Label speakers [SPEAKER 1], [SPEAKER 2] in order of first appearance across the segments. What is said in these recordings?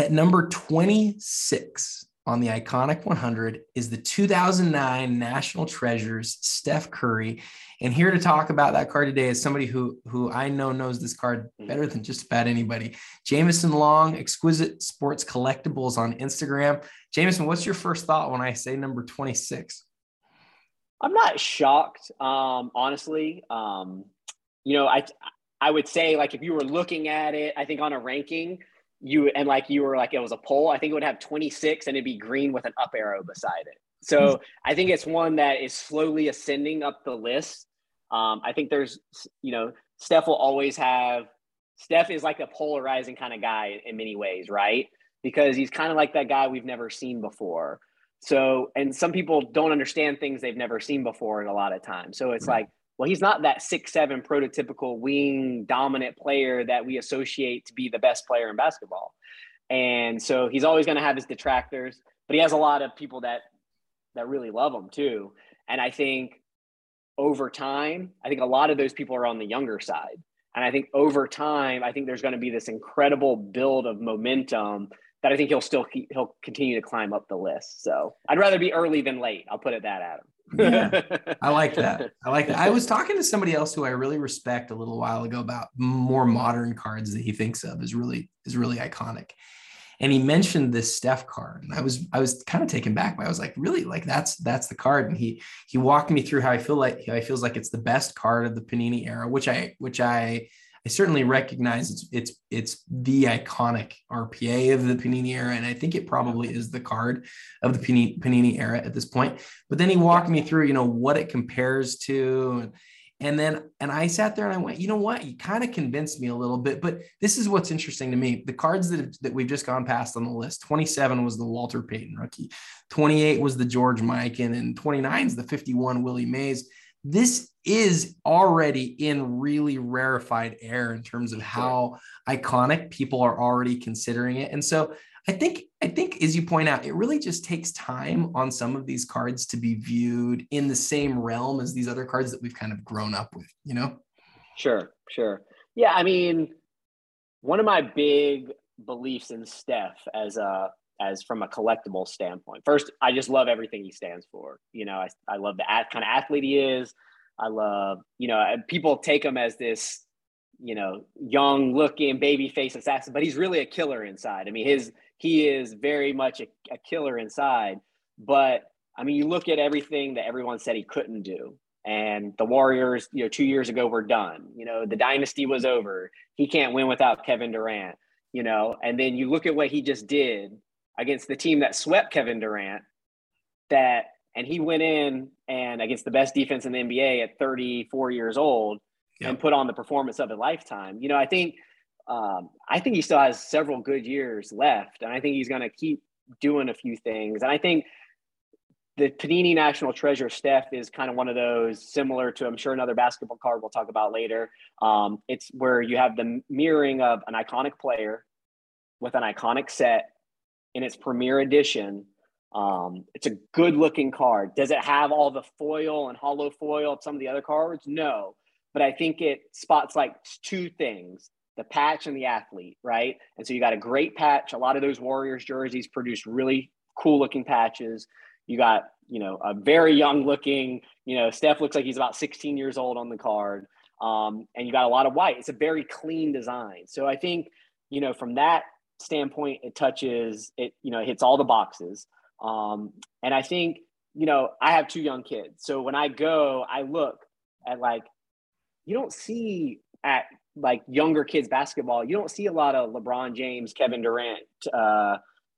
[SPEAKER 1] At number 26 on the iconic 100 is the 2009 National Treasures Steph Curry. And here to talk about that card today is somebody who who I know knows this card better than just about anybody. Jameson Long, Exquisite Sports Collectibles on Instagram. Jameson, what's your first thought when I say number 26?
[SPEAKER 2] I'm not shocked, um, honestly. Um, you know, I I would say like if you were looking at it, I think on a ranking, you and like you were like it was a poll, I think it would have 26 and it'd be green with an up arrow beside it. So hmm. I think it's one that is slowly ascending up the list. Um, I think there's, you know, Steph will always have. Steph is like a polarizing kind of guy in many ways, right? Because he's kind of like that guy we've never seen before. So, and some people don't understand things they've never seen before in a lot of times. So it's right. like, well, he's not that six seven prototypical wing dominant player that we associate to be the best player in basketball. And so he's always going to have his detractors, but he has a lot of people that that really love him too. And I think over time, I think a lot of those people are on the younger side. And I think over time, I think there's going to be this incredible build of momentum that I think he'll still keep, he'll continue to climb up the list. So I'd rather be early than late. I'll put it that, Adam
[SPEAKER 1] yeah, I like that. I like that. I was talking to somebody else who I really respect a little while ago about more modern cards that he thinks of is really is really iconic. And he mentioned this Steph card, and I was I was kind of taken back by. I was like, really, like that's that's the card. And he he walked me through how I feel like how he feels like it's the best card of the Panini era, which I which I I certainly recognize it's it's it's the iconic RPA of the Panini era, and I think it probably is the card of the Panini, Panini era at this point. But then he walked me through, you know, what it compares to, and and then and I sat there and I went, you know what, you kind of convinced me a little bit. But this is what's interesting to me: the cards that that we've just gone past on the list. Twenty seven was the Walter Payton rookie, twenty eight was the George Mikan, and twenty nine is the fifty one Willie Mays this is already in really rarefied air in terms of how iconic people are already considering it. And so I think I think as you point out, it really just takes time on some of these cards to be viewed in the same realm as these other cards that we've kind of grown up with, you know?
[SPEAKER 2] Sure, sure. Yeah, I mean, one of my big beliefs in Steph as a as from a collectible standpoint. First, I just love everything he stands for. You know, I, I love the kind of athlete he is. I love, you know, people take him as this, you know, young looking baby face assassin, but he's really a killer inside. I mean, his, he is very much a, a killer inside. But I mean, you look at everything that everyone said he couldn't do. And the Warriors, you know, two years ago were done. You know, the dynasty was over. He can't win without Kevin Durant, you know, and then you look at what he just did against the team that swept Kevin Durant that and he went in and against the best defense in the NBA at 34 years old yep. and put on the performance of a lifetime. You know, I think um, I think he still has several good years left, and I think he's going to keep doing a few things. And I think the Panini National Treasure Steph is kind of one of those similar to I'm sure another basketball card we'll talk about later. Um, it's where you have the mirroring of an iconic player with an iconic set in its premier edition. Um, it's a good looking card. Does it have all the foil and holo foil of some of the other cards? No, but I think it spots like two things the patch and the athlete, right? And so you got a great patch. A lot of those Warriors jerseys produce really cool looking patches. You got, you know, a very young looking, you know, Steph looks like he's about 16 years old on the card. Um, and you got a lot of white. It's a very clean design. So I think, you know, from that standpoint, it touches it. You know, it hits all the boxes. Um, and I think you know I have two young kids, so when I go, I look at like you don't see at like younger kids basketball. You don't see a lot of LeBron James, Kevin Durant uh,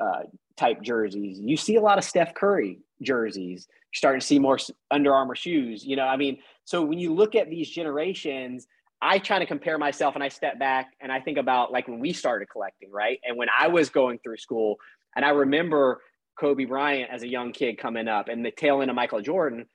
[SPEAKER 2] uh, type jerseys. You see a lot of Steph Curry jerseys. You're starting to see more Under Armour shoes. You know, I mean, so when you look at these generations, I try to compare myself and I step back and I think about like when we started collecting, right? And when I was going through school, and I remember Kobe Bryant as a young kid coming up and the tail end of Michael Jordan.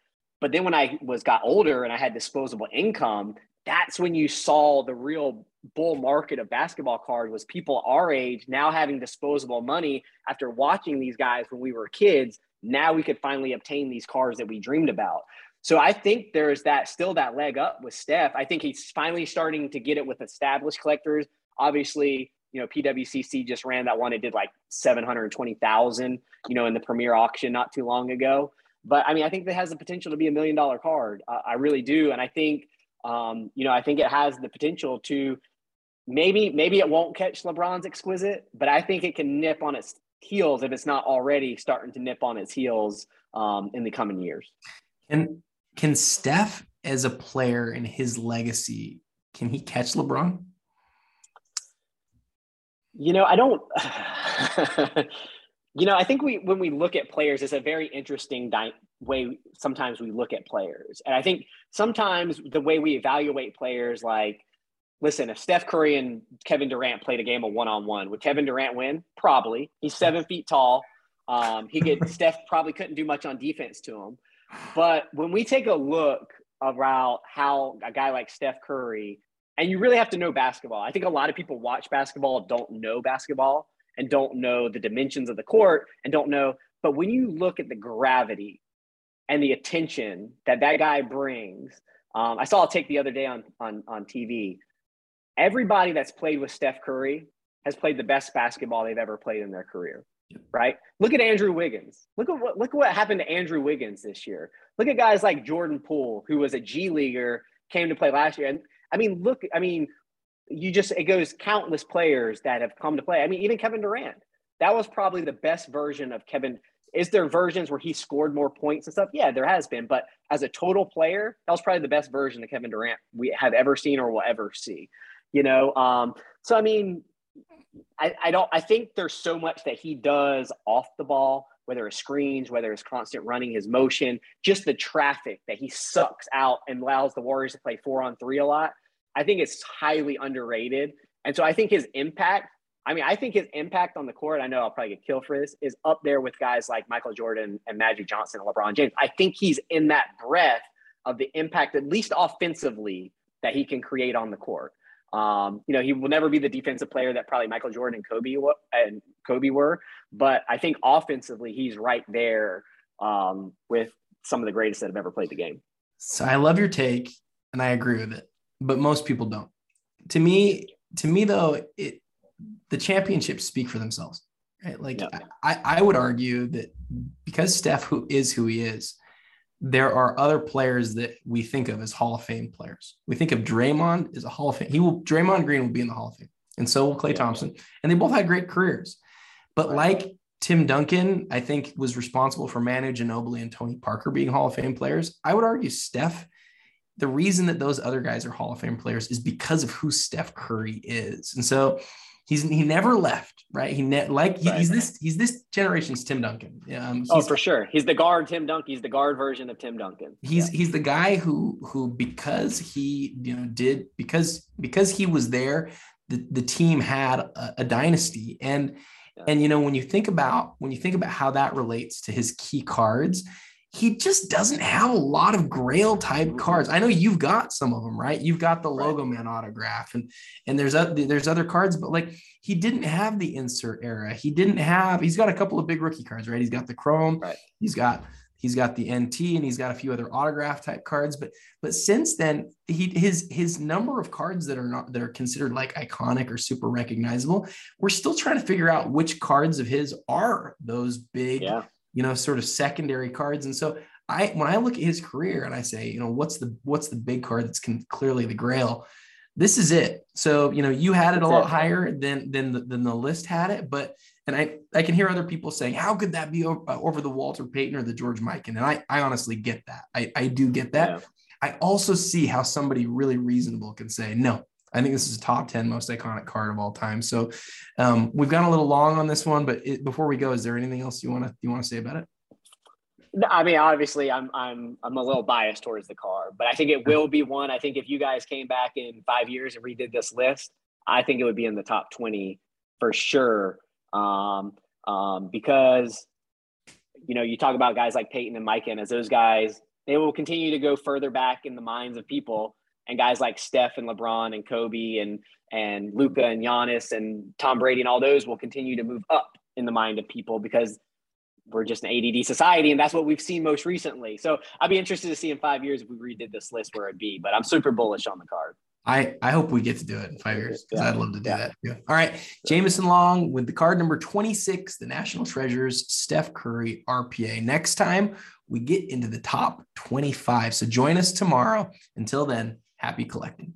[SPEAKER 2] But then when I was got older and I had disposable income, that's when you saw the real bull market of basketball cards was people our age now having disposable money after watching these guys when we were kids. Now we could finally obtain these cars that we dreamed about. So I think there's that still that leg up with Steph. I think he's finally starting to get it with established collectors. Obviously, You know, PWCC just ran that one. It did like 720,000, you know, in the premier auction not too long ago. But I mean, I think that has the potential to be a million dollar card. I, I really do. And I think, um, you know, I think it has the potential to maybe, maybe it won't catch LeBron's exquisite, but I think it can nip on its heels if it's not already starting to nip on its heels um, in the coming years.
[SPEAKER 1] And can Steph, as a player in his legacy, can he catch LeBron?
[SPEAKER 2] You know, I don't. you know, I think we when we look at players, it's a very interesting di- way. Sometimes we look at players, and I think sometimes the way we evaluate players, like, listen, if Steph Curry and Kevin Durant played a game of one on one, would Kevin Durant win? Probably. He's seven feet tall. Um, he could. Steph probably couldn't do much on defense to him. But when we take a look about how a guy like Steph Curry and you really have to know basketball. I think a lot of people watch basketball don't know basketball and don't know the dimensions of the court and don't know. But when you look at the gravity and the attention that that guy brings, um, I saw a take the other day on on on TV. Everybody that's played with Steph Curry has played the best basketball they've ever played in their career. Right? Look at Andrew Wiggins. Look at what look at what happened to Andrew Wiggins this year. Look at guys like Jordan Poole, who was a G leaguer, came to play last year, and I mean, look, I mean, you just it goes countless players that have come to play. I mean, even Kevin Durant. That was probably the best version of Kevin. Is there versions where he scored more points and stuff? Yeah, there has been. But as a total player, that was probably the best version of Kevin Durant we have ever seen or will ever see. You know, um, so I mean, I, I don't. I think there's so much that he does off the ball whether it's screens, whether it's constant running, his motion, just the traffic that he sucks out and allows the Warriors to play four on three a lot. I think it's highly underrated. And so I think his impact, I mean, I think his impact on the court, I know I'll probably get killed for this, is up there with guys like Michael Jordan and Magic Johnson and LeBron James. I think he's in that breath of the impact, at least offensively, that he can create on the court. Um, you know, he will never be the defensive player that probably Michael Jordan and Kobe and Kobe were, but I think offensively he's right there um, with some of the greatest that have ever played the game.
[SPEAKER 1] So I love your take, and I agree with it, but most people don't. To me, to me though, it the championships speak for themselves, right? Like. I, I would argue that because Steph who is who he is, there are other players that we think of as Hall of Fame players. We think of Draymond as a Hall of Fame. He will Draymond Green will be in the Hall of Fame, and so will Klay Thompson. And they both had great careers. But like Tim Duncan, I think was responsible for Manu Ginobili and Tony Parker being Hall of Fame players. I would argue Steph. The reason that those other guys are Hall of Fame players is because of who Steph Curry is, and so He's he never left, right? He ne- like he, right. he's this he's this generation's Tim Duncan. Um,
[SPEAKER 2] oh, for sure. He's the guard Tim Duncan. He's the guard version of Tim Duncan.
[SPEAKER 1] He's yeah. he's the guy who who because he you know did because because he was there, the, the team had a, a dynasty and yeah. and you know when you think about when you think about how that relates to his key cards he just doesn't have a lot of grail type mm-hmm. cards. I know you've got some of them, right? You've got the Logoman autograph and and there's other there's other cards, but like he didn't have the insert era. He didn't have he's got a couple of big rookie cards, right? He's got the chrome, right. he's got he's got the NT and he's got a few other autograph type cards, but but since then he his his number of cards that are not that are considered like iconic or super recognizable, we're still trying to figure out which cards of his are those big yeah you know, sort of secondary cards. And so I, when I look at his career and I say, you know, what's the, what's the big card that's con- clearly the grail, this is it. So, you know, you had it a lot higher than, than the, than the list had it, but, and I, I can hear other people saying, how could that be over, uh, over the Walter Payton or the George Mikan? And I, I honestly get that. I, I do get that. Yeah. I also see how somebody really reasonable can say, no, I think this is a top 10 most iconic card of all time. So um, we've gone a little long on this one, but it, before we go, is there anything else you want to you want to say about it?
[SPEAKER 2] I mean, obviously, I'm I'm I'm a little biased towards the card, but I think it will be one. I think if you guys came back in five years and redid this list, I think it would be in the top 20 for sure. Um, um, because you know, you talk about guys like Payton and Mike, and as those guys, they will continue to go further back in the minds of people and guys like Steph and LeBron and Kobe and and Luka and Giannis and Tom Brady and all those will continue to move up in the mind of people because we're just an ADD society, and that's what we've seen most recently. So I'd be interested to see in five years if we redid this list where it'd be. But I'm super bullish on the card.
[SPEAKER 1] I, I hope we get to do it in five years because yeah. I'd love to do yeah. that too. All right. Jameson Long with the card number 26, the National Treasures, Steph Curry RPA. Next time we get into the top 25. So join us tomorrow. Until then, happy collecting.